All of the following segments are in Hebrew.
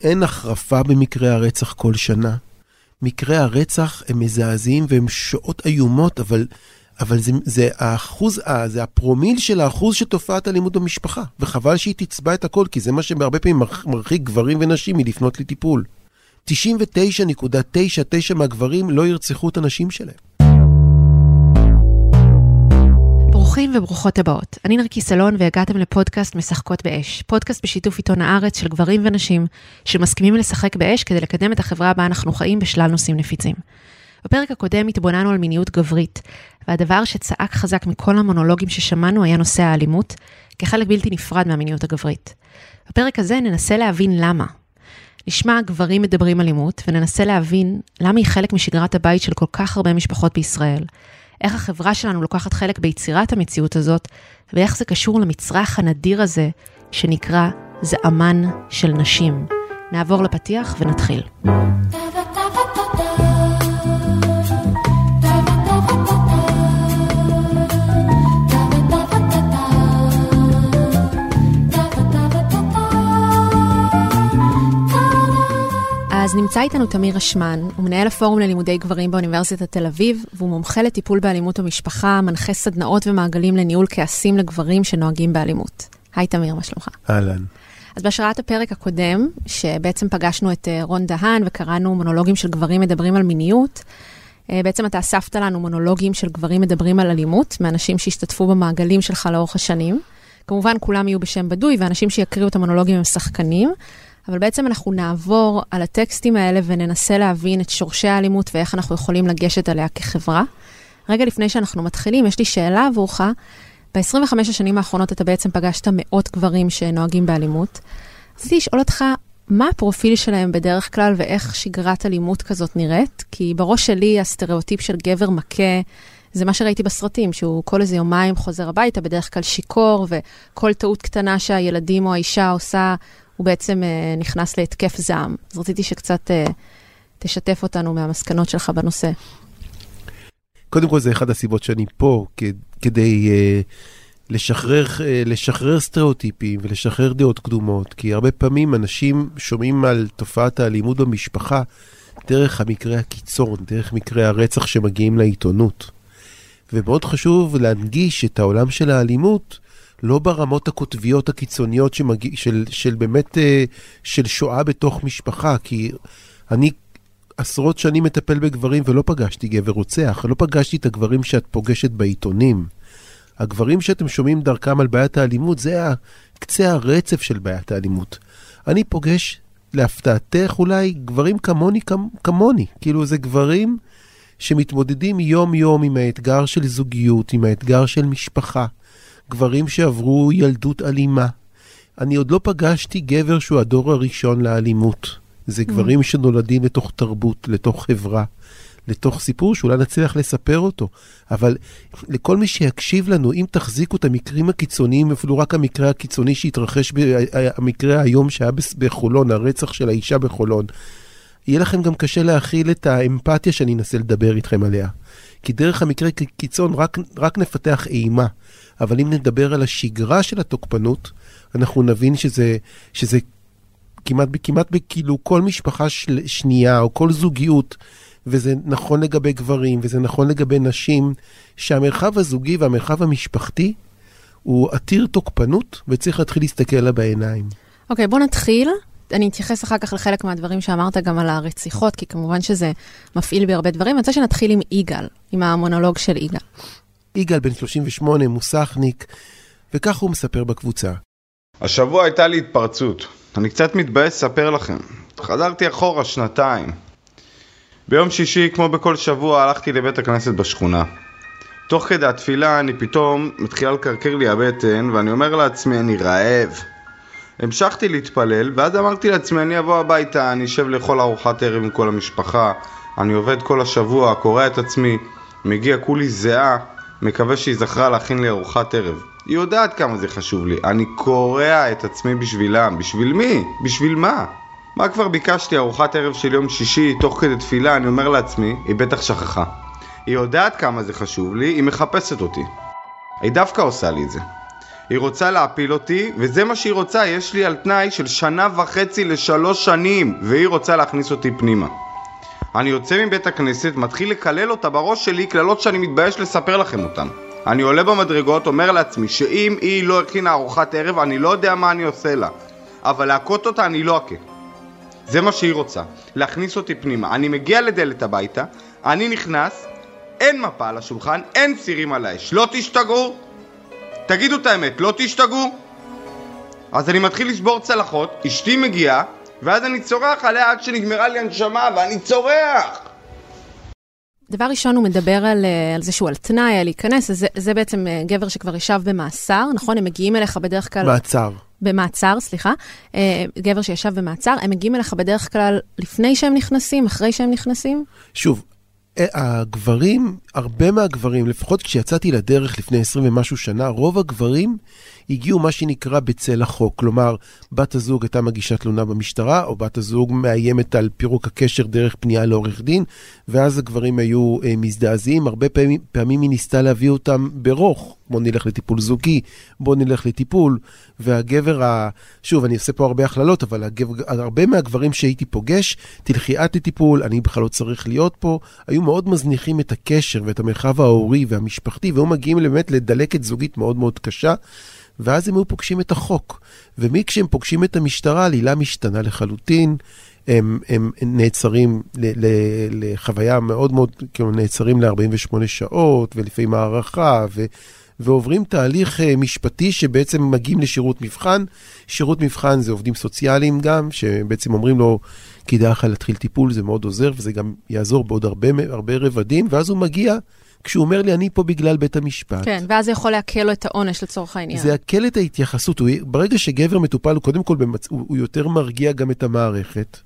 אין החרפה במקרי הרצח כל שנה. מקרי הרצח הם מזעזעים והם שעות איומות, אבל, אבל זה, זה האחוז, זה הפרומיל של האחוז של תופעת אלימות במשפחה. וחבל שהיא תצבע את הכל, כי זה מה שהרבה פעמים מרחיק גברים ונשים מלפנות לטיפול. 99.99 מהגברים לא ירצחו את הנשים שלהם. ברוכים וברוכות הבאות. אני נרקיס אלון והגעתם לפודקאסט משחקות באש. פודקאסט בשיתוף עיתון הארץ של גברים ונשים שמסכימים לשחק באש כדי לקדם את החברה בה אנחנו חיים בשלל נושאים נפיצים. בפרק הקודם התבוננו על מיניות גברית, והדבר שצעק חזק מכל המונולוגים ששמענו היה נושא האלימות, כחלק בלתי נפרד מהמיניות הגברית. בפרק הזה ננסה להבין למה. נשמע גברים מדברים אלימות, וננסה להבין למה היא חלק משגרת הבית של כל כך הרבה משפחות בישראל. איך החברה שלנו לוקחת חלק ביצירת המציאות הזאת, ואיך זה קשור למצרך הנדיר הזה, שנקרא זעמן של נשים. נעבור לפתיח ונתחיל. אז נמצא איתנו תמיר אשמן, הוא מנהל הפורום ללימודי גברים באוניברסיטת תל אביב, והוא מומחה לטיפול באלימות במשפחה, מנחה סדנאות ומעגלים לניהול כעסים לגברים שנוהגים באלימות. היי תמיר, מה שלומך? אהלן. אז בהשראת הפרק הקודם, שבעצם פגשנו את אה, רון דהן וקראנו מונולוגים של גברים מדברים על מיניות, אה, בעצם אתה אספת לנו מונולוגים של גברים מדברים על אלימות, מאנשים שהשתתפו במעגלים שלך לאורך השנים. כמובן, כולם יהיו בשם בדוי, ואנשים שיקריאו את המונולוגים הם שחקנים. אבל בעצם אנחנו נעבור על הטקסטים האלה וננסה להבין את שורשי האלימות ואיך אנחנו יכולים לגשת עליה כחברה. רגע לפני שאנחנו מתחילים, יש לי שאלה עבורך. ב-25 השנים האחרונות אתה בעצם פגשת מאות גברים שנוהגים באלימות. רציתי לשאול אותך, מה הפרופיל שלהם בדרך כלל ואיך שגרת אלימות כזאת נראית? כי בראש שלי הסטריאוטיפ של גבר מכה, זה מה שראיתי בסרטים, שהוא כל איזה יומיים חוזר הביתה, בדרך כלל שיכור, וכל טעות קטנה שהילדים או האישה עושה, הוא בעצם uh, נכנס להתקף זעם. אז רציתי שקצת uh, תשתף אותנו מהמסקנות שלך בנושא. קודם כל, זה אחד הסיבות שאני פה, כדי uh, לשחרר, לשחרר סטריאוטיפים ולשחרר דעות קדומות, כי הרבה פעמים אנשים שומעים על תופעת האלימות במשפחה דרך המקרה הקיצון, דרך מקרי הרצח שמגיעים לעיתונות. ומאוד חשוב להנגיש את העולם של האלימות לא ברמות הקוטביות הקיצוניות שמגיע, של, של באמת, אה, של שואה בתוך משפחה, כי אני עשרות שנים מטפל בגברים ולא פגשתי גבר רוצח, לא פגשתי את הגברים שאת פוגשת בעיתונים. הגברים שאתם שומעים דרכם על בעיית האלימות, זה קצה הרצף של בעיית האלימות. אני פוגש, להפתעתך אולי, גברים כמוני, כמוני. כאילו, זה גברים שמתמודדים יום-יום עם האתגר של זוגיות, עם האתגר של משפחה. גברים שעברו ילדות אלימה. אני עוד לא פגשתי גבר שהוא הדור הראשון לאלימות. זה mm. גברים שנולדים לתוך תרבות, לתוך חברה, לתוך סיפור שאולי נצליח לספר אותו. אבל לכל מי שיקשיב לנו, אם תחזיקו את המקרים הקיצוניים, אפילו רק המקרה הקיצוני שהתרחש, המקרה היום שהיה בחולון, הרצח של האישה בחולון, יהיה לכם גם קשה להכיל את האמפתיה שאני אנסה לדבר איתכם עליה. כי דרך המקרה קיצון רק, רק נפתח אימה. אבל אם נדבר על השגרה של התוקפנות, אנחנו נבין שזה, שזה כמעט, כמעט בכאילו כל משפחה של, שנייה או כל זוגיות, וזה נכון לגבי גברים וזה נכון לגבי נשים, שהמרחב הזוגי והמרחב המשפחתי הוא עתיר תוקפנות וצריך להתחיל להסתכל עליו בעיניים. אוקיי, okay, בוא נתחיל. אני אתייחס אחר כך לחלק מהדברים שאמרת גם על הרציחות, כי כמובן שזה מפעיל בי הרבה דברים. אני רוצה שנתחיל עם יגאל, עם המונולוג של יגאל. יגאל בן 38, מוסכניק, וכך הוא מספר בקבוצה. השבוע הייתה לי התפרצות. אני קצת מתבאס לספר לכם. חזרתי אחורה שנתיים. ביום שישי, כמו בכל שבוע, הלכתי לבית הכנסת בשכונה. תוך כדי התפילה אני פתאום מתחילה לקרקר לי הבטן ואני אומר לעצמי אני רעב. המשכתי להתפלל ואז אמרתי לעצמי אני אבוא הביתה, אני אשב לאכול ארוחת ערב עם כל המשפחה, אני עובד כל השבוע, קורע את עצמי, מגיע כולי זיעה מקווה שהיא זכרה להכין לי ארוחת ערב. היא יודעת כמה זה חשוב לי. אני קורע את עצמי בשבילם. בשביל מי? בשביל מה? מה כבר ביקשתי ארוחת ערב של יום שישי, תוך כדי תפילה, אני אומר לעצמי, היא בטח שכחה. היא יודעת כמה זה חשוב לי, היא מחפשת אותי. היא דווקא עושה לי את זה. היא רוצה להפיל אותי, וזה מה שהיא רוצה, יש לי על תנאי של שנה וחצי לשלוש שנים, והיא רוצה להכניס אותי פנימה. אני יוצא מבית הכנסת, מתחיל לקלל אותה בראש שלי קללות שאני מתבייש לספר לכם אותן. אני עולה במדרגות, אומר לעצמי שאם היא לא הכינה ארוחת ערב, אני לא יודע מה אני עושה לה. אבל להכות אותה אני לא אכה. זה מה שהיא רוצה, להכניס אותי פנימה. אני מגיע לדלת הביתה, אני נכנס, אין מפה על השולחן, אין צירים על האש. לא תשתגעו? תגידו את האמת, לא תשתגעו? אז אני מתחיל לשבור צלחות, אשתי מגיעה, ואז אני צורח עליה עד שנגמרה לי הנשמה, ואני צורח! דבר ראשון, הוא מדבר על, אה, על זה שהוא על תנאי, על להיכנס, אז זה, זה בעצם אה, גבר שכבר ישב במאסר, נכון? הם מגיעים אליך בדרך כלל... מעצר. במעצר, סליחה. אה, גבר שישב במעצר, הם מגיעים אליך בדרך כלל לפני שהם נכנסים, אחרי שהם נכנסים? שוב, הגברים, הרבה מהגברים, לפחות כשיצאתי לדרך לפני 20 ומשהו שנה, רוב הגברים הגיעו מה שנקרא בצל החוק. כלומר, בת הזוג הייתה מגישה תלונה במשטרה, או בת הזוג מאיימת על פירוק הקשר דרך פנייה לעורך דין, ואז הגברים היו אה, מזדעזעים. הרבה פעמים, פעמים היא ניסתה להביא אותם ברוך. בוא נלך לטיפול זוגי, בוא נלך לטיפול. והגבר, ה... שוב, אני עושה פה הרבה הכללות, אבל הגבר, הרבה מהגברים שהייתי פוגש, תלכי את לטיפול, אני בכלל לא צריך להיות פה, היו מאוד מזניחים את הקשר ואת המרחב ההורי והמשפחתי, והיו מגיעים באמת לדלקת זוגית מאוד מאוד קשה. ואז הם היו פוגשים את החוק. ומי כשהם פוגשים את המשטרה, העלילה משתנה לחלוטין. הם, הם נעצרים ל, ל, לחוויה מאוד מאוד, כאילו נעצרים ל-48 שעות, ולפעמים הערכה, ו, ועוברים תהליך אה, משפטי שבעצם מגיעים לשירות מבחן. שירות מבחן זה עובדים סוציאליים גם, שבעצם אומרים לו, כדאי לך להתחיל טיפול, זה מאוד עוזר, וזה גם יעזור בעוד הרבה, הרבה רבדים, ואז הוא מגיע כשהוא אומר לי, אני פה בגלל בית המשפט. כן, ואז זה יכול להקל לו את העונש לצורך העניין. זה יקל את ההתייחסות. הוא, ברגע שגבר מטופל, הוא קודם כל, במצ... הוא, הוא יותר מרגיע גם את המערכת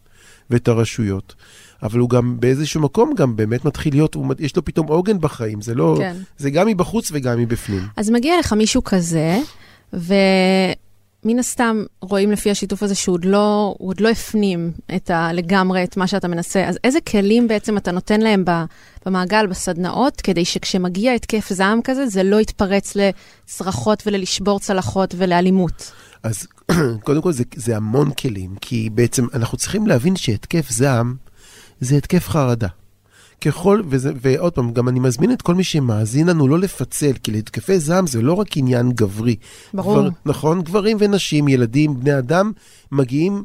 ואת הרשויות. אבל הוא גם באיזשהו מקום גם באמת מתחיל להיות, הוא, יש לו פתאום עוגן בחיים, זה לא, כן. זה גם מבחוץ וגם מבפנים. אז מגיע לך מישהו כזה, ו... מן הסתם רואים לפי השיתוף הזה שהוא עוד לא, עוד לא הפנים את ה, לגמרי את מה שאתה מנסה. אז איזה כלים בעצם אתה נותן להם במעגל, בסדנאות, כדי שכשמגיע התקף זעם כזה, זה לא יתפרץ לצרחות וללשבור צלחות ולאלימות? אז קודם כל זה, זה המון כלים, כי בעצם אנחנו צריכים להבין שהתקף זעם זה התקף חרדה. ככל, וזה, ועוד פעם, גם אני מזמין את כל מי שמאזין לנו לא לפצל, כי להתקפי זעם זה לא רק עניין גברי. ברור. גבר, נכון? גברים ונשים, ילדים, בני אדם, מגיעים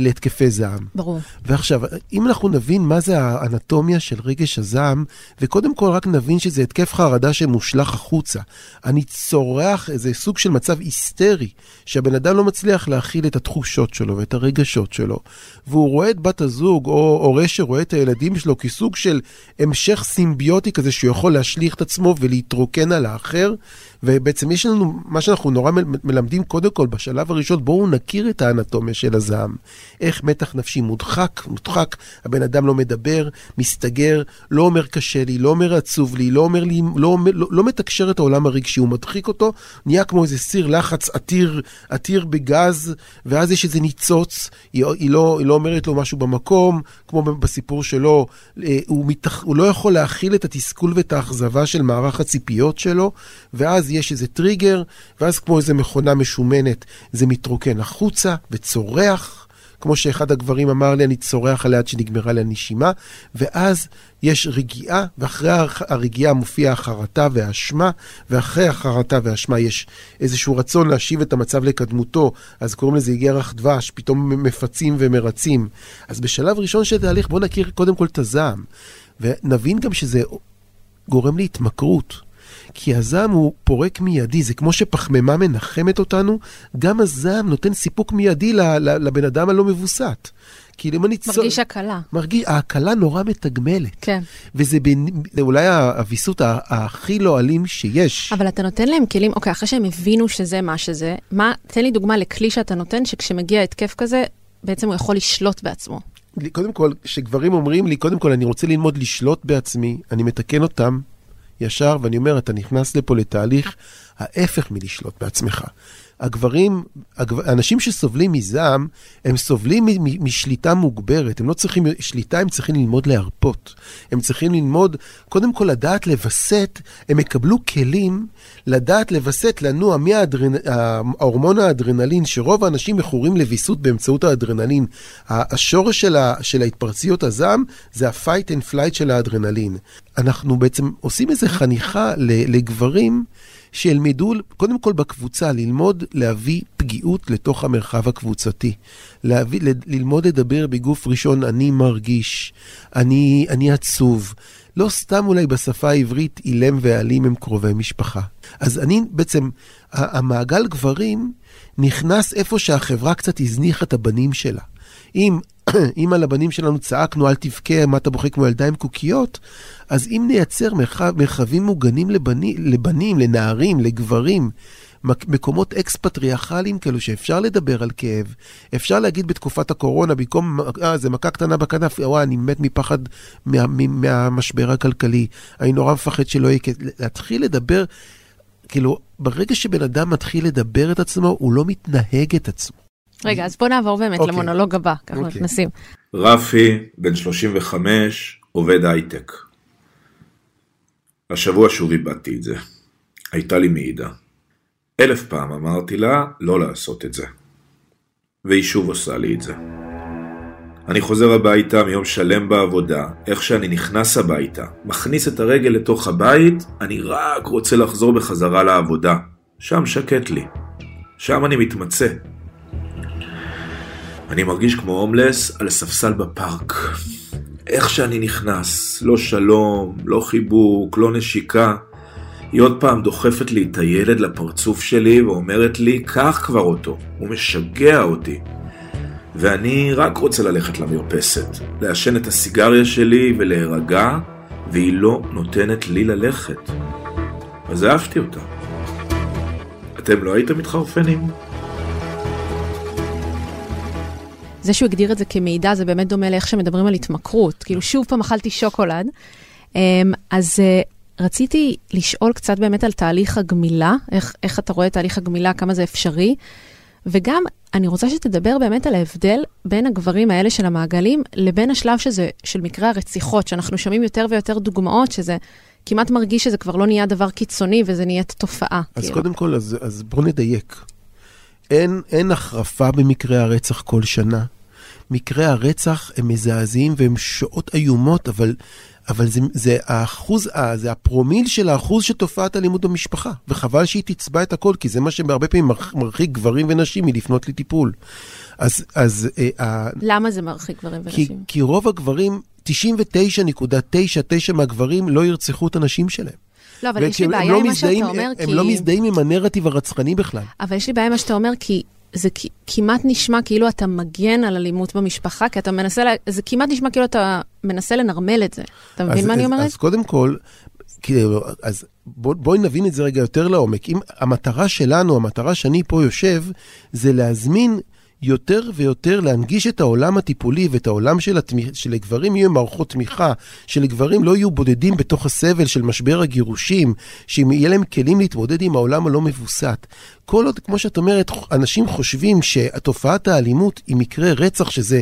להתקפי זעם. ברור. ועכשיו, אם אנחנו נבין מה זה האנטומיה של רגש הזעם, וקודם כל רק נבין שזה התקף חרדה שמושלך החוצה. אני צורח איזה סוג של מצב היסטרי, שהבן אדם לא מצליח להכיל את התחושות שלו ואת הרגשות שלו, והוא רואה את בת הזוג, או הורה שרואה את הילדים שלו כסוג של המשך סימביוטי כזה שהוא יכול להשליך את עצמו ולהתרוקן על האחר, ובעצם יש לנו, מה שאנחנו נורא מלמדים קודם כל בשלב הראשון, בואו נכיר את האנטומיה של הזעם. איך מתח נפשי מודחק, מודחק, הבן אדם לא מדבר, מסתגר, לא אומר קשה לי, לא אומר עצוב לי, לא אומר לי, לא, לא, לא, לא מתקשר את העולם הרגשי, הוא מדחיק אותו, נהיה כמו איזה סיר לחץ עתיר, עתיר בגז, ואז יש איזה ניצוץ, היא, היא, לא, היא לא אומרת לו משהו במקום, כמו בסיפור שלו, אה, הוא, מתח, הוא לא יכול להכיל את התסכול ואת האכזבה של מערך הציפיות שלו, ואז יש איזה טריגר, ואז כמו איזה מכונה משומנת, זה מתרוקן החוצה וצורח. כמו שאחד הגברים אמר לי, אני צורח עליה עד שנגמרה לי הנשימה, ואז יש רגיעה, ואחרי הרגיעה מופיעה החרטה והאשמה, ואחרי החרטה והאשמה יש איזשהו רצון להשיב את המצב לקדמותו, אז קוראים לזה ירח דבש, פתאום מפצים ומרצים. אז בשלב ראשון של תהליך בואו נכיר קודם כל את הזעם, ונבין גם שזה גורם להתמכרות. כי הזעם הוא פורק מיידי, זה כמו שפחמימה מנחמת אותנו, גם הזעם נותן סיפוק מיידי לבן אדם הלא מבוסת. כאילו אם אני צור... מרגיש הקלה. מרגיש, ההקלה נורא מתגמלת. כן. וזה בין, אולי הוויסות הכי לא אלים שיש. אבל אתה נותן להם כלים, אוקיי, אחרי שהם הבינו שזה מה שזה, מה, תן לי דוגמה לכלי שאתה נותן, שכשמגיע התקף כזה, בעצם הוא יכול לשלוט בעצמו. קודם כל, כשגברים אומרים לי, קודם כל, אני רוצה ללמוד לשלוט בעצמי, אני מתקן אותם, ישר, ואני אומר, אתה נכנס לפה לתהליך ההפך מלשלוט בעצמך. הגברים, אנשים שסובלים מזעם, הם סובלים משליטה מוגברת. הם לא צריכים שליטה, הם צריכים ללמוד להרפות. הם צריכים ללמוד, קודם כל לדעת לווסת, הם יקבלו כלים לדעת לווסת, לנוע מההורמון האדרנלין, שרוב האנשים מכורים לוויסות באמצעות האדרנלין. השורש של, ה, של ההתפרציות הזעם זה ה-fight and flight של האדרנלין. אנחנו בעצם עושים איזו חניכה לגברים. שילמדו, קודם כל בקבוצה, ללמוד להביא פגיעות לתוך המרחב הקבוצתי. להביא, ללמוד לדבר בגוף ראשון, אני מרגיש, אני, אני עצוב. לא סתם אולי בשפה העברית אילם ואלים הם קרובי משפחה. אז אני בעצם, המעגל גברים נכנס איפה שהחברה קצת הזניחה את הבנים שלה. אם, אם על הבנים שלנו צעקנו, אל תבכה, מה אתה בוכה כמו ילדה עם קוקיות, אז אם נייצר מרחב, מרחבים מוגנים לבני, לבנים, לנערים, לגברים, מקומות אקס-פטריארכליים כאלו שאפשר לדבר על כאב. אפשר להגיד בתקופת הקורונה, במקום, אה, זה מכה קטנה בכנף, וואי, אני מת מפחד מה, מהמשבר הכלכלי. אני נורא מפחד שלא יהיה... להתחיל לדבר, כאילו, ברגע שבן אדם מתחיל לדבר את עצמו, הוא לא מתנהג את עצמו. רגע, אז בוא נעבור באמת okay. אוקיי. למונולוג הבא, ככה okay. אוקיי. נכנסים. רפי, בן 35, עובד הייטק. השבוע שוב איבדתי את זה. הייתה לי מעידה. אלף פעם אמרתי לה לא לעשות את זה. והיא שוב עושה לי את זה. אני חוזר הביתה מיום שלם בעבודה, איך שאני נכנס הביתה, מכניס את הרגל לתוך הבית, אני רק רוצה לחזור בחזרה לעבודה. שם שקט לי. שם אני מתמצא. אני מרגיש כמו הומלס על ספסל בפארק. איך שאני נכנס, לא שלום, לא חיבוק, לא נשיקה. היא עוד פעם דוחפת לי את הילד לפרצוף שלי ואומרת לי, קח כבר אותו, הוא משגע אותי. ואני רק רוצה ללכת למרפסת, לעשן את הסיגריה שלי ולהירגע, והיא לא נותנת לי ללכת. אז אהבתי אותה. אתם לא הייתם מתחרפנים? זה שהוא הגדיר את זה כמידע, זה באמת דומה לאיך שמדברים על התמכרות. כאילו, שוב פעם אכלתי שוקולד. אמ, אז אה, רציתי לשאול קצת באמת על תהליך הגמילה, איך, איך אתה רואה את תהליך הגמילה, כמה זה אפשרי, וגם אני רוצה שתדבר באמת על ההבדל בין הגברים האלה של המעגלים לבין השלב שזה, של מקרי הרציחות, שאנחנו שומעים יותר ויותר דוגמאות שזה כמעט מרגיש שזה כבר לא נהיה דבר קיצוני וזה נהיית תופעה. אז כאילו. קודם כל, אז, אז בואו נדייק. אין, אין החרפה במקרי הרצח כל שנה. מקרי הרצח הם מזעזעים והם שעות איומות, אבל, אבל זה, זה האחוז, זה הפרומיל של האחוז של תופעת אלימות במשפחה. וחבל שהיא תצבע את הכל, כי זה מה שהרבה פעמים מרחיק גברים ונשים מלפנות לטיפול. אז, אז... אה, למה זה מרחיק גברים ונשים? כי, כי רוב הגברים, 99.99 מהגברים לא ירצחו את הנשים שלהם. לא, אבל יש לי בעיה לא עם מה שאתה אומר, הם, כי... הם לא מזדהים עם הנרטיב הרצחני בכלל. אבל יש לי בעיה עם מה שאתה אומר, כי זה כמעט נשמע כאילו אתה מגן על אלימות במשפחה, כי אתה מנסה, לה, זה כמעט נשמע כאילו אתה מנסה לנרמל את זה. אתה מבין אז, מה אז, אני אומרת? אז קודם כל, כאילו, אז בוא, בואי נבין את זה רגע יותר לעומק. אם המטרה שלנו, המטרה שאני פה יושב, זה להזמין יותר ויותר להנגיש את העולם הטיפולי ואת העולם של התמיך, שלגברים יהיו מערכות תמיכה, שלגברים לא יהיו בודדים בתוך הסבל של משבר הגירושים, שאם יהיה להם כלים להתמודד עם העולם הלא מבוסת. כל עוד, כמו שאת אומרת, אנשים חושבים שתופעת האלימות היא מקרה רצח, שזה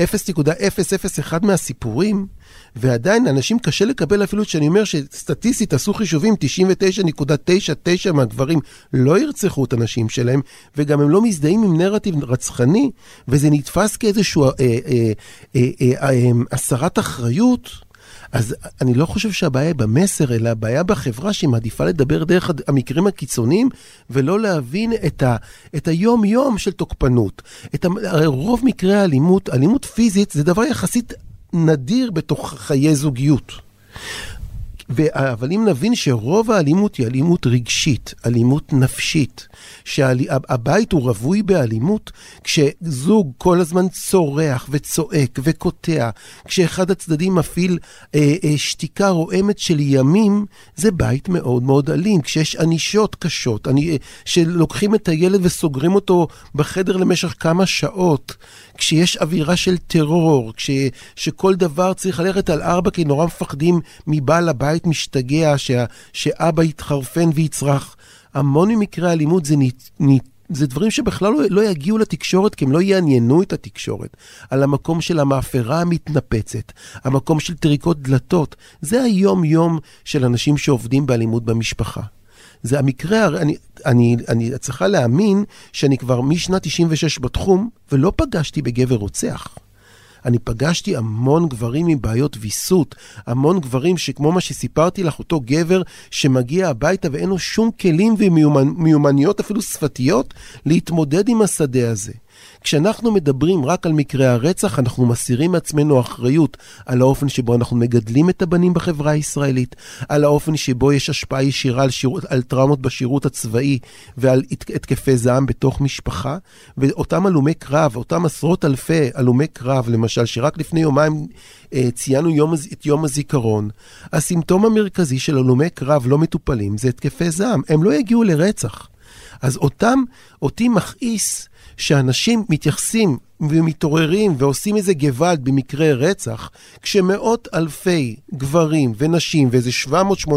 0.001 מהסיפורים, ועדיין אנשים קשה לקבל אפילו שאני אומר שסטטיסטית תעשו חישובים, 99.99 מהגברים לא ירצחו את הנשים שלהם, וגם הם לא מזדהים עם נרטיב רצחני, וזה נתפס כאיזשהו אה, אה, אה, אה, אה, אה, הסרת אחריות. אז אני לא חושב שהבעיה היא במסר, אלא הבעיה בחברה שהיא מעדיפה לדבר דרך המקרים הקיצוניים, ולא להבין את, ה, את היום-יום של תוקפנות. ה, רוב מקרי האלימות, אלימות פיזית זה דבר יחסית נדיר בתוך חיי זוגיות. אבל אם נבין שרוב האלימות היא אלימות רגשית, אלימות נפשית, שהבית הוא רווי באלימות, כשזוג כל הזמן צורח וצועק וקוטע, כשאחד הצדדים מפעיל אה, אה, שתיקה רועמת של ימים, זה בית מאוד מאוד אלים. כשיש ענישות קשות, אני, אה, שלוקחים את הילד וסוגרים אותו בחדר למשך כמה שעות, כשיש אווירה של טרור, כש, שכל דבר צריך ללכת על ארבע כי נורא מפחדים מבעל הבית משתגע, שה, שאבא יתחרפן ויצרח. המון ממקרי האלימות זה ני, ני, זה דברים שבכלל לא, לא יגיעו לתקשורת, כי הם לא יעניינו את התקשורת. על המקום של המאפרה המתנפצת, המקום של טריקות דלתות. זה היום-יום של אנשים שעובדים באלימות במשפחה. זה המקרה, אני, אני, אני צריכה להאמין שאני כבר משנת 96 בתחום, ולא פגשתי בגבר רוצח. אני פגשתי המון גברים עם בעיות ויסות, המון גברים שכמו מה שסיפרתי לך, אותו גבר שמגיע הביתה ואין לו שום כלים ומיומנויות אפילו שפתיות להתמודד עם השדה הזה. כשאנחנו מדברים רק על מקרי הרצח, אנחנו מסירים מעצמנו אחריות על האופן שבו אנחנו מגדלים את הבנים בחברה הישראלית, על האופן שבו יש השפעה ישירה על, שירות, על טראומות בשירות הצבאי ועל התקפי זעם בתוך משפחה, ואותם הלומי קרב, אותם עשרות אלפי הלומי קרב, למשל, שרק לפני יומיים אה, ציינו יום, את יום הזיכרון, הסימפטום המרכזי של הלומי קרב לא מטופלים זה התקפי זעם, הם לא יגיעו לרצח. אז אותם, אותי מכעיס שאנשים מתייחסים ומתעוררים ועושים איזה גוואלד במקרה רצח, כשמאות אלפי גברים ונשים ואיזה 700-800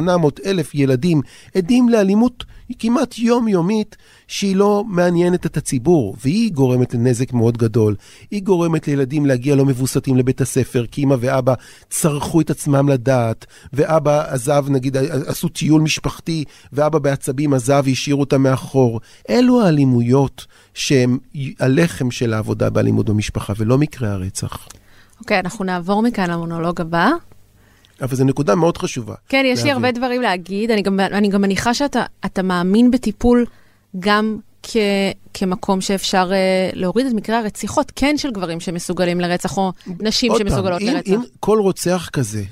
אלף ילדים עדים לאלימות כמעט יומיומית שהיא לא מעניינת את הציבור, והיא גורמת לנזק מאוד גדול. היא גורמת לילדים להגיע לא מבוסתים לבית הספר, כי אמא ואבא צרחו את עצמם לדעת, ואבא עזב, נגיד, עשו טיול משפחתי, ואבא בעצבים עזב והשאירו אותם מאחור. אלו האלימויות שהן הלחם של העבודה באלימות במשפחה, ולא מקרי הרצח. אוקיי, okay, אנחנו נעבור מכאן למונולוג הבא. אבל זו נקודה מאוד חשובה. כן, יש להבין. לי הרבה דברים להגיד. אני גם, אני גם מניחה שאתה מאמין בטיפול גם כ, כמקום שאפשר uh, להוריד את מקרי הרציחות, כן של גברים שמסוגלים לרצח, או נשים שמסוגלות פעם, לרצח. אם כל רוצח כזה,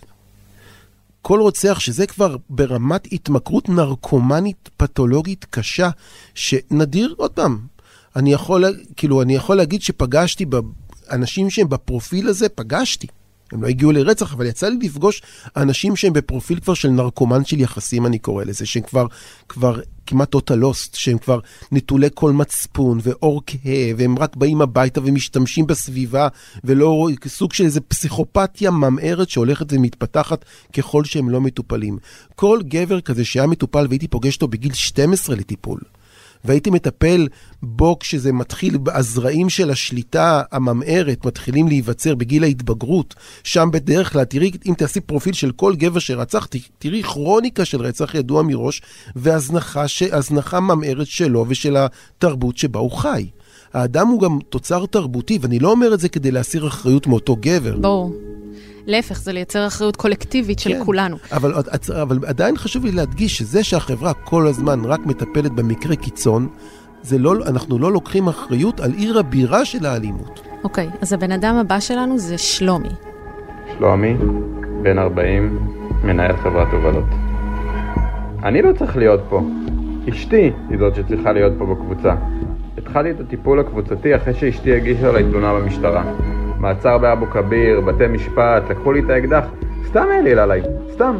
כל רוצח שזה כבר ברמת התמכרות נרקומנית פתולוגית קשה, שנדיר, עוד פעם, אני יכול, כאילו, אני יכול להגיד שפגשתי באנשים שהם בפרופיל הזה, פגשתי. הם לא הגיעו לרצח, אבל יצא לי לפגוש אנשים שהם בפרופיל כבר של נרקומן של יחסים, אני קורא לזה, שהם כבר, כבר כמעט total lost, שהם כבר נטולי כל מצפון ואור כהה, והם רק באים הביתה ומשתמשים בסביבה, ולא סוג של איזה פסיכופתיה ממארת שהולכת ומתפתחת ככל שהם לא מטופלים. כל גבר כזה שהיה מטופל והייתי פוגש אותו בגיל 12 לטיפול. והייתי מטפל בו כשזה מתחיל, הזרעים של השליטה הממארת מתחילים להיווצר בגיל ההתבגרות. שם בדרך כלל, תראי, אם תעשי פרופיל של כל גבר שרצח, תראי כרוניקה של רצח ידוע מראש, והזנחה ממארת שלו ושל התרבות שבה הוא חי. האדם הוא גם תוצר תרבותי, ואני לא אומר את זה כדי להסיר אחריות מאותו גבר. ברור. להפך, זה לייצר אחריות קולקטיבית של כן, כולנו. אבל, אבל עדיין חשוב לי להדגיש שזה שהחברה כל הזמן רק מטפלת במקרה קיצון, זה לא, אנחנו לא לוקחים אחריות על עיר הבירה של האלימות. אוקיי, אז הבן אדם הבא שלנו זה שלומי. שלומי, בן 40, מנהל חברת הובלות. אני לא צריך להיות פה. אשתי היא זאת שצריכה להיות פה בקבוצה. התחלתי את הטיפול הקבוצתי אחרי שאשתי הגישה עליי תלונה במשטרה. מעצר באבו כביר, בתי משפט, לקחו לי את האקדח, סתם העליל עליי, סתם.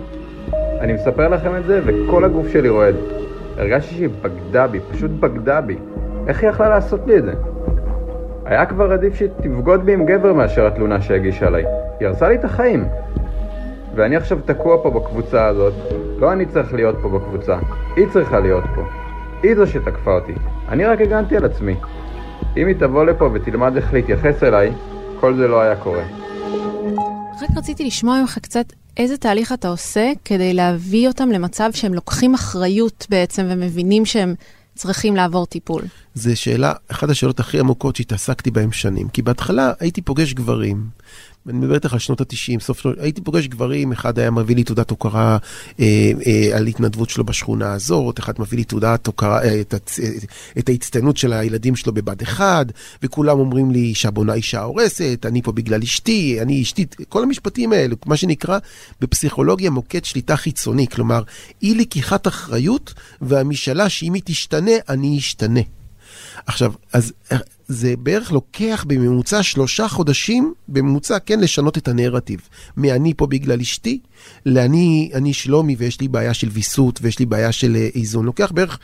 אני מספר לכם את זה וכל הגוף שלי רועד. הרגשתי שהיא בגדה בי, פשוט בגדה בי. איך היא יכלה לעשות לי את זה? היה כבר עדיף שתבגוד בי עם גבר מאשר התלונה שהגישה עליי. היא הרסה לי את החיים. ואני עכשיו תקוע פה בקבוצה הזאת. לא אני צריך להיות פה בקבוצה, היא צריכה להיות פה. היא זו שתקפה אותי. אני רק הגנתי על עצמי. אם היא תבוא לפה ותלמד איך להתייחס אליי, כל זה לא היה קורה. רק רציתי לשמוע ממך קצת איזה תהליך אתה עושה כדי להביא אותם למצב שהם לוקחים אחריות בעצם ומבינים שהם צריכים לעבור טיפול. זו שאלה, אחת השאלות הכי עמוקות שהתעסקתי בהן שנים. כי בהתחלה הייתי פוגש גברים אני מדבר איתך על שנות ה-90, סוף שנות, הייתי פוגש גברים, אחד היה מביא לי תעודת הוקרה אה, אה, על התנדבות שלו בשכונה הזאת, אחד מביא לי תעודת הוקרה, אה, את, אה, את ההצטיינות של הילדים שלו בבד אחד, וכולם אומרים לי אישה בונה אישה הורסת, אני פה בגלל אשתי, אני אשתי, כל המשפטים האלו, מה שנקרא בפסיכולוגיה מוקד שליטה חיצוני, כלומר, אי לקיחת אחריות והמשאלה שאם היא תשתנה, אני אשתנה. עכשיו, אז זה בערך לוקח בממוצע שלושה חודשים, בממוצע, כן, לשנות את הנרטיב. מאני פה בגלל אשתי, לאני אני שלומי ויש לי בעיה של ויסות ויש לי בעיה של אה, איזון. לוקח בערך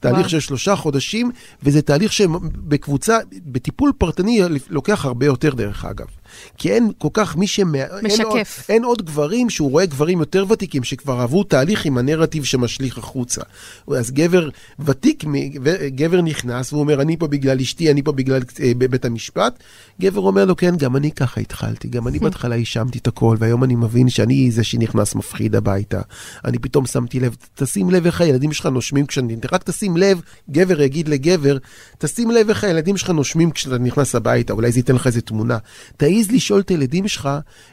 תהליך וואו. של שלושה חודשים, וזה תהליך שבקבוצה, בטיפול פרטני, לוקח הרבה יותר דרך אגב. כי אין כל כך מי ש... משקף. אין עוד, אין עוד גברים שהוא רואה גברים יותר ותיקים שכבר עברו תהליך עם הנרטיב שמשליך החוצה. אז גבר ותיק, גבר נכנס והוא אומר, אני פה בגלל אשתי, אני פה בגלל אה, בית המשפט. גבר אומר לו, כן, גם אני ככה התחלתי, גם אני בהתחלה האשמתי את הכל, והיום אני מבין שאני זה שנכנס מפחיד הביתה. אני פתאום שמתי לב, תשים לב איך הילדים שלך נושמים כשאני... רק תשים לב, גבר יגיד לגבר, תשים לב איך הילדים שלך נושמים כשאתה נכנס הביתה, אולי זה ייתן לך איזה תמונה. תעיז לשאול את הילדים שלך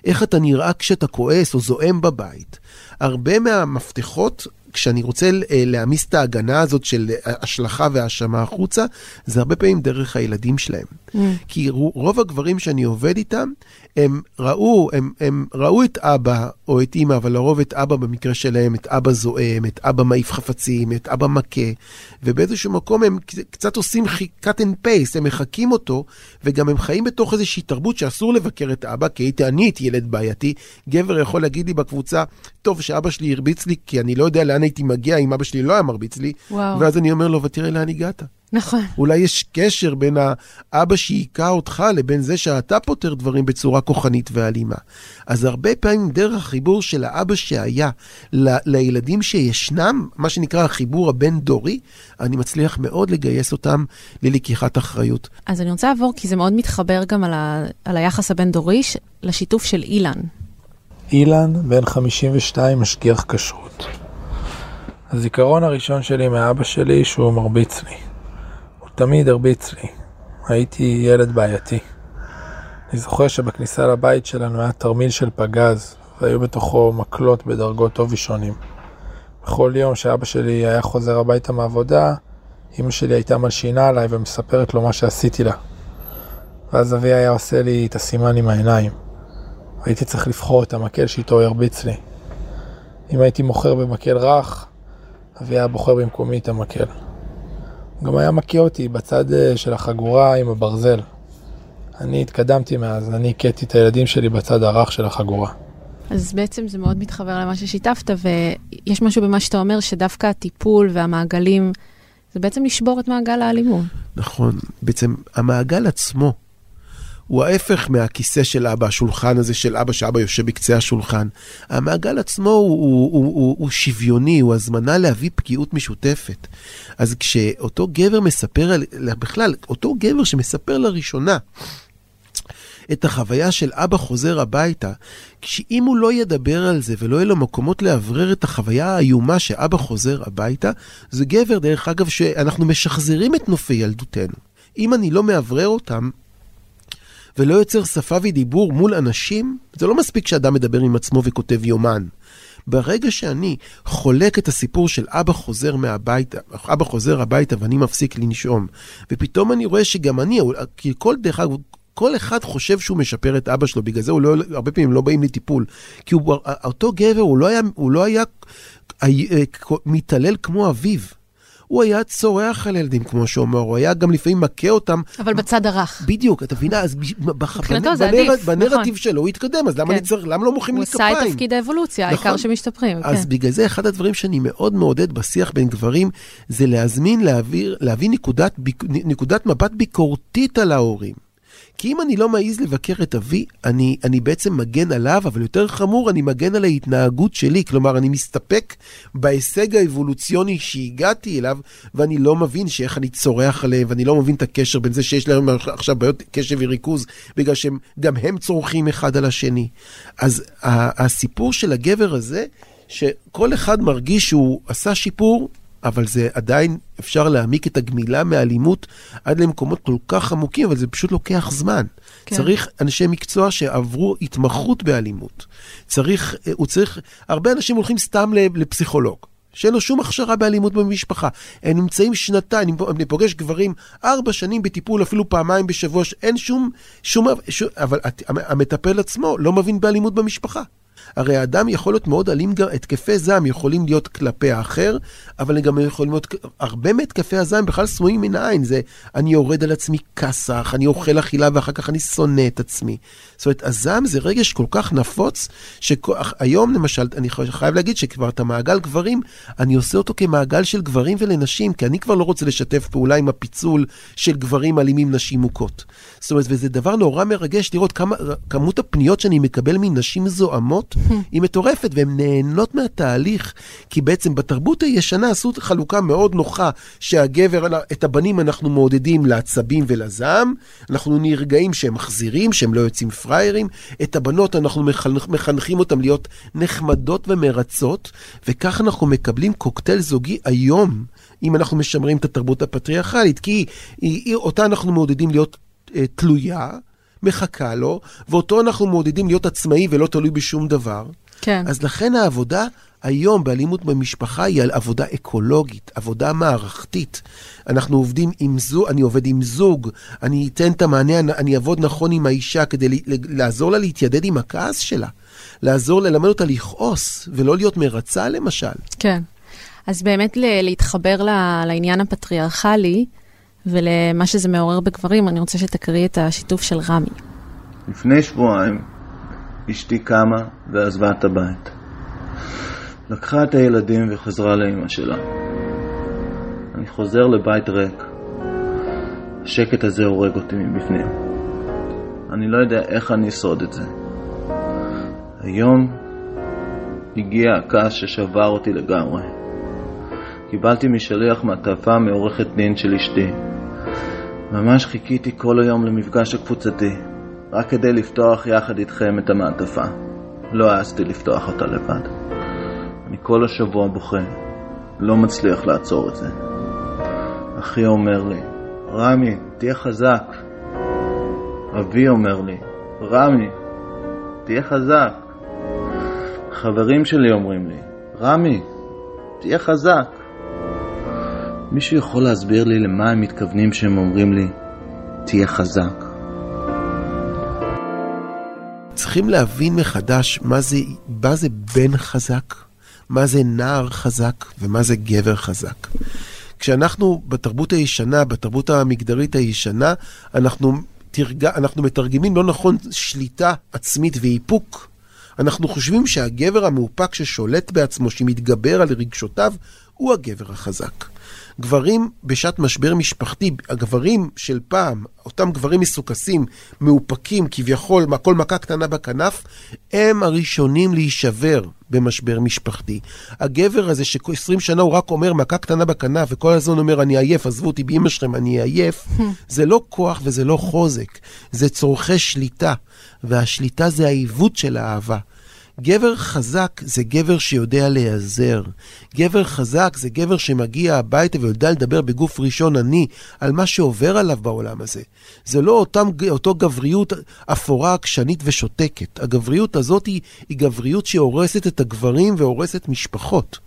איך אתה נראה כשאתה כועס או זועם בבית. הרבה מהמפתחות כשאני רוצה אה, להעמיס את ההגנה הזאת של אה, השלכה והאשמה החוצה, זה הרבה פעמים דרך הילדים שלהם. Mm. כי רוב הגברים שאני עובד איתם, הם ראו, הם, הם ראו את אבא או את אימא, אבל לרוב את אבא במקרה שלהם, את אבא זועם, את אבא מעיף חפצים, את אבא מכה, ובאיזשהו מקום הם קצת עושים cut and paste, הם מחקים אותו, וגם הם חיים בתוך איזושהי תרבות שאסור לבקר את אבא, כי הייתי, אני הייתי ילד בעייתי. גבר יכול להגיד לי בקבוצה, טוב, שאבא שלי הרביץ לי, כי אני לא יודע לאן הייתי מגיע אם אבא שלי לא היה מרביץ לי, וואו. ואז אני אומר לו, ותראה לאן הגעת. נכון. אולי יש קשר בין האבא שהיכה אותך לבין זה שאתה פותר דברים בצורה כוחנית ואלימה. אז הרבה פעמים דרך החיבור של האבא שהיה ל- לילדים שישנם, מה שנקרא החיבור הבין-דורי, אני מצליח מאוד לגייס אותם ללקיחת אחריות. אז אני רוצה לעבור, כי זה מאוד מתחבר גם על, ה- על היחס הבין-דורי, ש- לשיתוף של אילן. אילן, בן 52, משגיח כשרות. הזיכרון הראשון שלי מאבא שלי שהוא מרביץ לי. תמיד הרביץ לי. הייתי ילד בעייתי. אני זוכר שבכניסה לבית שלנו היה תרמיל של פגז, והיו בתוכו מקלות בדרגות עובי שונים. בכל יום שאבא שלי היה חוזר הביתה מעבודה, אמא שלי הייתה מלשינה עליי ומספרת לו מה שעשיתי לה. ואז אבי היה עושה לי את הסימן עם העיניים. הייתי צריך לבחור את המקל שאיתו הרביץ לי. אם הייתי מוכר במקל רך, אבי היה בוחר במקומי את המקל. גם היה מכה אותי בצד אה, של החגורה עם הברזל. אני התקדמתי מאז, אני הכיתי את הילדים שלי בצד הרך של החגורה. אז בעצם זה מאוד מתחבר למה ששיתפת, ויש משהו במה שאתה אומר, שדווקא הטיפול והמעגלים, זה בעצם לשבור את מעגל האלימות. נכון, בעצם המעגל עצמו הוא ההפך מהכיסא של אבא, השולחן הזה של אבא, שאבא יושב בקצה השולחן. המעגל עצמו הוא, הוא, הוא, הוא, הוא שוויוני, הוא הזמנה להביא פגיעות משותפת. אז כשאותו גבר מספר, על, בכלל, אותו גבר שמספר לראשונה, את החוויה של אבא חוזר הביתה, שאם הוא לא ידבר על זה ולא יהיה לו מקומות לאוורר את החוויה האיומה שאבא חוזר הביתה, זה גבר, דרך אגב, שאנחנו משחזרים את נופי ילדותנו. אם אני לא מאוורר אותם, ולא יוצר שפה ודיבור מול אנשים, זה לא מספיק שאדם מדבר עם עצמו וכותב יומן. ברגע שאני חולק את הסיפור של אבא חוזר מהביתה, אבא חוזר הביתה ואני מפסיק לנשום, ופתאום אני רואה שגם אני, כי כל דרך אגב, כל אחד חושב שהוא משפר את אבא שלו, בגלל זה הוא לא, הרבה פעמים לא באים לטיפול. כי הוא, אותו גבר, הוא לא היה, הוא לא היה אה, מתעלל כמו אביו. הוא היה צורח על ילדים, כמו שאומר, הוא היה גם לפעמים מכה אותם. אבל בצד הרך. בדיוק, את מבינה? אז מבחינתו זה עדיף, בנרטיב נכון. שלו הוא התקדם, אז למה אני כן. צריך, למה לא מוחאים לי כפיים? הוא עשה את תפקיד האבולוציה, העיקר נכון. שמשתפרים. אז כן. בגלל זה אחד הדברים שאני מאוד מעודד בשיח בין גברים, זה להזמין, להביא נקודת מבט ביקורתית על ההורים. כי אם אני לא מעז לבקר את אבי, אני, אני בעצם מגן עליו, אבל יותר חמור, אני מגן על ההתנהגות שלי. כלומר, אני מסתפק בהישג האבולוציוני שהגעתי אליו, ואני לא מבין שאיך אני צורח עליהם, ואני לא מבין את הקשר בין זה שיש להם עכשיו בעיות קשב וריכוז, בגלל שגם הם צורכים אחד על השני. אז הסיפור של הגבר הזה, שכל אחד מרגיש שהוא עשה שיפור, אבל זה עדיין, אפשר להעמיק את הגמילה מאלימות עד למקומות כל כך עמוקים, אבל זה פשוט לוקח זמן. כן. צריך אנשי מקצוע שעברו התמחות באלימות. צריך, הוא צריך, הרבה אנשים הולכים סתם לפסיכולוג. שאין לו שום הכשרה באלימות במשפחה. הם נמצאים שנתיים, אני פוגש גברים ארבע שנים בטיפול, אפילו פעמיים בשבוע, אין שום, שום, שום אבל המטפל עצמו לא מבין באלימות במשפחה. הרי האדם יכול להיות מאוד אלים, גם התקפי זעם יכולים להיות כלפי האחר, אבל הם גם יכולים להיות, הרבה מהתקפי הזעם בכלל סמויים מן העין, זה אני יורד על עצמי כסח, אני אוכל אכילה ואחר כך אני שונא את עצמי. זאת אומרת, הזעם זה רגש כל כך נפוץ, שהיום למשל, אני חייב להגיד שכבר את המעגל גברים, אני עושה אותו כמעגל של גברים ולנשים, כי אני כבר לא רוצה לשתף פעולה עם הפיצול של גברים אלימים נשים מוכות. זאת אומרת, וזה דבר נורא מרגש לראות כמה, כמות הפניות שאני מקבל מנשים זועמות היא מטורפת, והן נהנות מהתהליך, כי בעצם בתרבות הישנה עשו חלוקה מאוד נוחה, שהגבר, את הבנים אנחנו מעודדים לעצבים ולזעם, אנחנו נרגעים שהם מחזירים, שהם לא יוצאים פראיירים, את הבנות אנחנו מחנכ, מחנכים אותם להיות נחמדות ומרצות, וכך אנחנו מקבלים קוקטייל זוגי היום. אם אנחנו משמרים את התרבות הפטריארכלית, כי היא, היא, אותה אנחנו מעודדים להיות אה, תלויה, מחכה לו, ואותו אנחנו מעודדים להיות עצמאי ולא תלוי בשום דבר. כן. אז לכן העבודה היום באלימות במשפחה היא על עבודה אקולוגית, עבודה מערכתית. אנחנו עובדים עם זוג, אני עובד עם זוג, אני אתן את המענה, אני אעבוד נכון עם האישה כדי לעזור לה להתיידד עם הכעס שלה. לעזור, ללמד אותה לכעוס, ולא להיות מרצה למשל. כן. אז באמת להתחבר לעניין הפטריארכלי ולמה שזה מעורר בגברים, אני רוצה שתקריא את השיתוף של רמי. לפני שבועיים אשתי קמה ועזבה את הבית. לקחה את הילדים וחזרה לאמא שלה. אני חוזר לבית ריק. השקט הזה הורג אותי מבפנים. אני לא יודע איך אני אשרוד את זה. היום הגיע הכעס ששבר אותי לגמרי. קיבלתי משליח מעטפה מעורכת דין של אשתי. ממש חיכיתי כל היום למפגש הקבוצתי, רק כדי לפתוח יחד איתכם את המעטפה. לא העזתי לפתוח אותה לבד. אני כל השבוע בוכה, לא מצליח לעצור את זה. אחי אומר לי, רמי, תהיה חזק. אבי אומר לי, רמי, תהיה חזק. חברים שלי אומרים לי, רמי, תהיה חזק. מישהו יכול להסביר לי למה הם מתכוונים כשהם אומרים לי, תהיה חזק? צריכים להבין מחדש מה זה, מה זה בן חזק, מה זה נער חזק ומה זה גבר חזק. כשאנחנו בתרבות הישנה, בתרבות המגדרית הישנה, אנחנו, תרג... אנחנו מתרגמים לא נכון שליטה עצמית ואיפוק. אנחנו חושבים שהגבר המאופק ששולט בעצמו, שמתגבר על רגשותיו, הוא הגבר החזק. גברים בשעת משבר משפחתי, הגברים של פעם, אותם גברים מסוכסים, מאופקים, כביכול, כל מכה קטנה בכנף, הם הראשונים להישבר במשבר משפחתי. הגבר הזה ש-20 שנה הוא רק אומר מכה קטנה בכנף, וכל הזמן אומר, אני עייף, עזבו אותי באמא שלכם, אני עייף, זה לא כוח וזה לא חוזק, זה צורכי שליטה, והשליטה זה העיוות של האהבה. גבר חזק זה גבר שיודע להיעזר. גבר חזק זה גבר שמגיע הביתה ויודע לדבר בגוף ראשון אני על מה שעובר עליו בעולם הזה. זה לא אותם, אותו גבריות אפורה, עקשנית ושותקת. הגבריות הזאת היא, היא גבריות שהורסת את הגברים והורסת משפחות.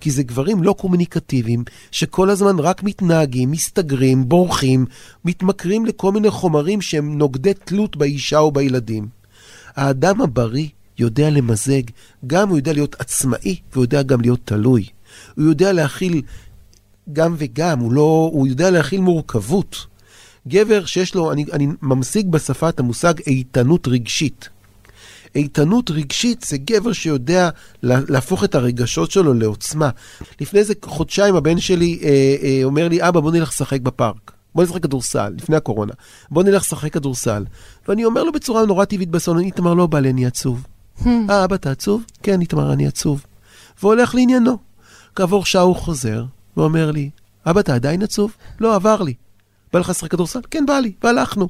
כי זה גברים לא קומוניקטיביים, שכל הזמן רק מתנהגים, מסתגרים, בורחים, מתמכרים לכל מיני חומרים שהם נוגדי תלות באישה או בילדים. האדם הבריא יודע למזג, גם הוא יודע להיות עצמאי והוא יודע גם להיות תלוי. הוא יודע להכיל גם וגם, הוא, לא, הוא יודע להכיל מורכבות. גבר שיש לו, אני, אני ממשיג בשפה את המושג איתנות רגשית. איתנות רגשית זה גבר שיודע להפוך את הרגשות שלו לעוצמה. לפני איזה חודשיים הבן שלי אה, אה, אומר לי, אבא בוא נלך לשחק בפארק. בוא נשחק כדורסל, לפני הקורונה. בוא נלך לשחק כדורסל. ואני אומר לו בצורה נורא טבעית בסון, איתמר לא בא לי, אני עצוב. אה, אבא, אתה עצוב? כן, איתמר, אני עצוב. והולך לעניינו. כעבור שעה הוא חוזר, ואומר לי, אבא, אתה עדיין עצוב? לא, עבר לי. בא לך לשחק כדורסל? כן, בא לי, והלכנו.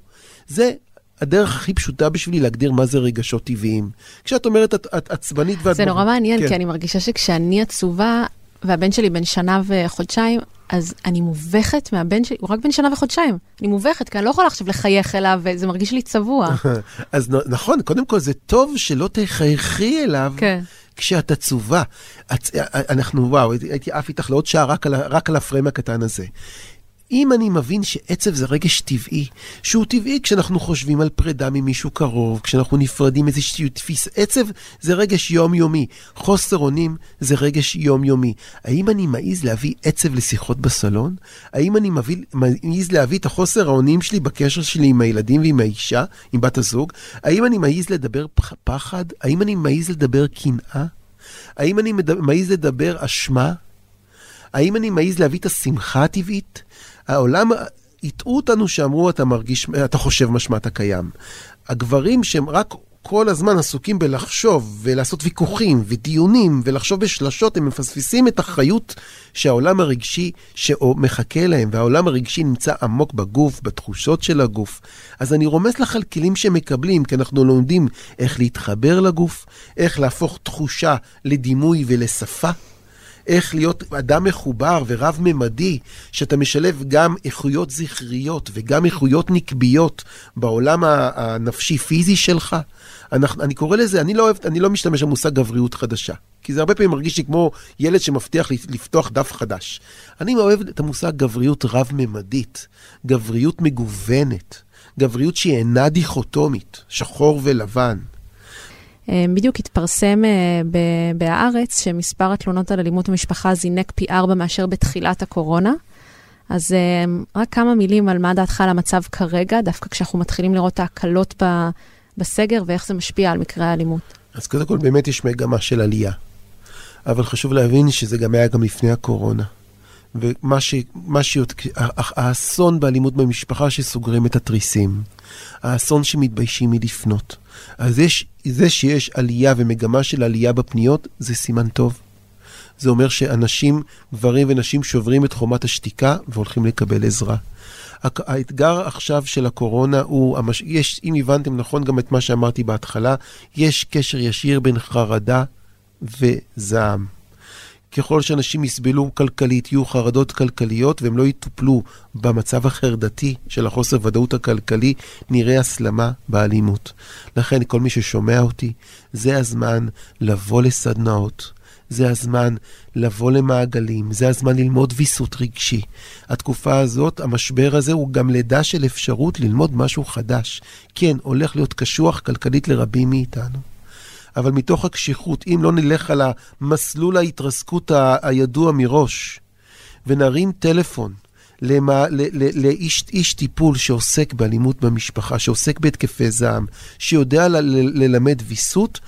זה הדרך הכי פשוטה בשבילי להגדיר מה זה רגשות טבעיים. כשאת אומרת, את, את עצבנית ואת... זה נורא מעניין, כן. כי אני מרגישה שכשאני עצובה, והבן שלי בן שנה וחודשיים, אז אני מובכת מהבן שלי, הוא רק בן שנה וחודשיים. אני מובכת, כי אני לא יכולה עכשיו לחייך אליו, וזה מרגיש לי צבוע. אז נכון, קודם כל זה טוב שלא תחייכי אליו. כן. כשאת עצובה. את, אנחנו, וואו, הייתי עף איתך לעוד שעה רק על, רק על הפריים הקטן הזה. אם אני מבין שעצב זה רגש טבעי, שהוא טבעי כשאנחנו חושבים על פרידה ממישהו קרוב, כשאנחנו נפרדים איזושהי תפיס, עצב זה רגש יומיומי, חוסר אונים זה רגש יומיומי. האם אני מעז להביא עצב לשיחות בסלון? האם אני מביא, מעז להביא את החוסר האונים שלי בקשר שלי עם הילדים ועם האישה, עם בת הזוג? האם אני מעז לדבר פחד? האם אני מעז לדבר קנאה? האם אני מעז לדבר אשמה? האם אני מעז להביא את השמחה הטבעית? העולם, הטעו אותנו שאמרו, אתה מרגיש, אתה חושב משמע אתה קיים. הגברים שהם רק כל הזמן עסוקים בלחשוב ולעשות ויכוחים ודיונים ולחשוב בשלשות, הם מפספסים את החיות שהעולם הרגשי שמחכה להם, והעולם הרגשי נמצא עמוק בגוף, בתחושות של הגוף. אז אני רומז לך על כלים שהם מקבלים, כי אנחנו לומדים איך להתחבר לגוף, איך להפוך תחושה לדימוי ולשפה. איך להיות אדם מחובר ורב-ממדי, שאתה משלב גם איכויות זכריות וגם איכויות נקביות בעולם הנפשי-פיזי שלך. אנחנו, אני קורא לזה, אני לא אוהב, אני לא משתמש במושג גבריות חדשה. כי זה הרבה פעמים מרגיש לי כמו ילד שמבטיח לפתוח דף חדש. אני אוהב את המושג גבריות רב-ממדית, גבריות מגוונת, גבריות שהיא אינה דיכוטומית, שחור ולבן. אה, בדיוק התפרסם אה, בהארץ שמספר התלונות על אלימות במשפחה זינק פי ארבע מאשר בתחילת הקורונה. אז אה, רק כמה מילים על מה דעתך על המצב כרגע, דווקא כשאנחנו מתחילים לראות ההקלות בסגר ואיך זה משפיע על מקרי האלימות. אז קודם כל באמת יש מגמה של עלייה. אבל חשוב להבין שזה גם היה גם לפני הקורונה. ומה ש... ש... האסון באלימות במשפחה שסוגרים את התריסים. האסון שמתביישים מלפנות. אז יש, זה שיש עלייה ומגמה של עלייה בפניות, זה סימן טוב. זה אומר שאנשים, גברים ונשים שוברים את חומת השתיקה והולכים לקבל עזרה. האתגר עכשיו של הקורונה הוא, יש, אם הבנתם נכון גם את מה שאמרתי בהתחלה, יש קשר ישיר בין חרדה וזעם. ככל שאנשים יסבלו כלכלית, יהיו חרדות כלכליות והם לא יטופלו במצב החרדתי של החוסר ודאות הכלכלי, נראה הסלמה באלימות. לכן, כל מי ששומע אותי, זה הזמן לבוא לסדנאות. זה הזמן לבוא למעגלים, זה הזמן ללמוד ויסות רגשי. התקופה הזאת, המשבר הזה, הוא גם לידה של אפשרות ללמוד משהו חדש. כן, הולך להיות קשוח כלכלית לרבים מאיתנו. אבל מתוך הקשיחות, אם לא נלך על המסלול ההתרסקות הידוע מראש, ונרים טלפון למה, ל, ל, לאיש איש טיפול שעוסק באלימות במשפחה, שעוסק בהתקפי זעם, שיודע ל, ל, ללמד ויסות,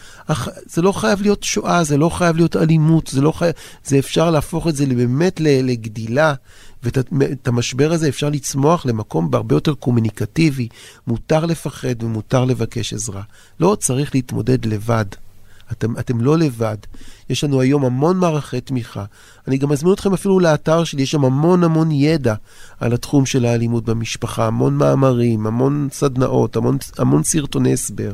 זה לא חייב להיות שואה, זה לא חייב להיות אלימות, זה לא חייב, זה אפשר להפוך את זה באמת לגדילה, ואת המשבר הזה אפשר לצמוח למקום בהרבה יותר קומוניקטיבי. מותר לפחד ומותר לבקש עזרה. לא צריך להתמודד לבד. אתם, אתם לא לבד. יש לנו היום המון מערכי תמיכה. אני גם מזמין אתכם אפילו לאתר שלי, יש שם המון המון ידע על התחום של האלימות במשפחה, המון מאמרים, המון סדנאות, המון, המון סרטוני הסבר.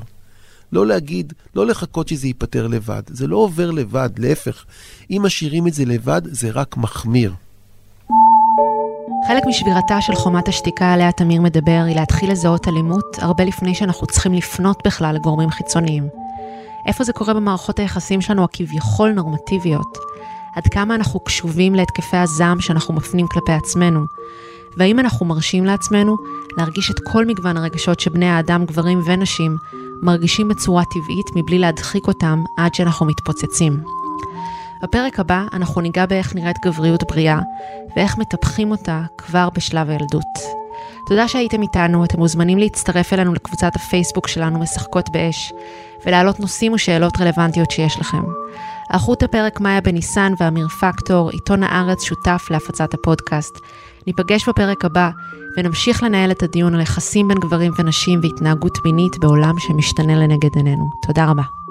לא להגיד, לא לחכות שזה ייפתר לבד. זה לא עובר לבד, להפך. אם משאירים את זה לבד, זה רק מחמיר. חלק משבירתה של חומת השתיקה עליה תמיר מדבר היא להתחיל לזהות אלימות הרבה לפני שאנחנו צריכים לפנות בכלל לגורמים חיצוניים. איפה זה קורה במערכות היחסים שלנו הכביכול נורמטיביות? עד כמה אנחנו קשובים להתקפי הזעם שאנחנו מפנים כלפי עצמנו? והאם אנחנו מרשים לעצמנו להרגיש את כל מגוון הרגשות שבני האדם, גברים ונשים, מרגישים בצורה טבעית מבלי להדחיק אותם עד שאנחנו מתפוצצים? בפרק הבא אנחנו ניגע באיך נראית גבריות בריאה ואיך מטפחים אותה כבר בשלב הילדות. תודה שהייתם איתנו, אתם מוזמנים להצטרף אלינו לקבוצת הפייסבוק שלנו משחקות באש ולהעלות נושאים ושאלות רלוונטיות שיש לכם. ערכו את הפרק מאיה בניסן ואמיר פקטור, עיתון הארץ שותף להפצת הפודקאסט. ניפגש בפרק הבא ונמשיך לנהל את הדיון על יחסים בין גברים ונשים והתנהגות מינית בעולם שמשתנה לנגד עינינו. תודה רבה.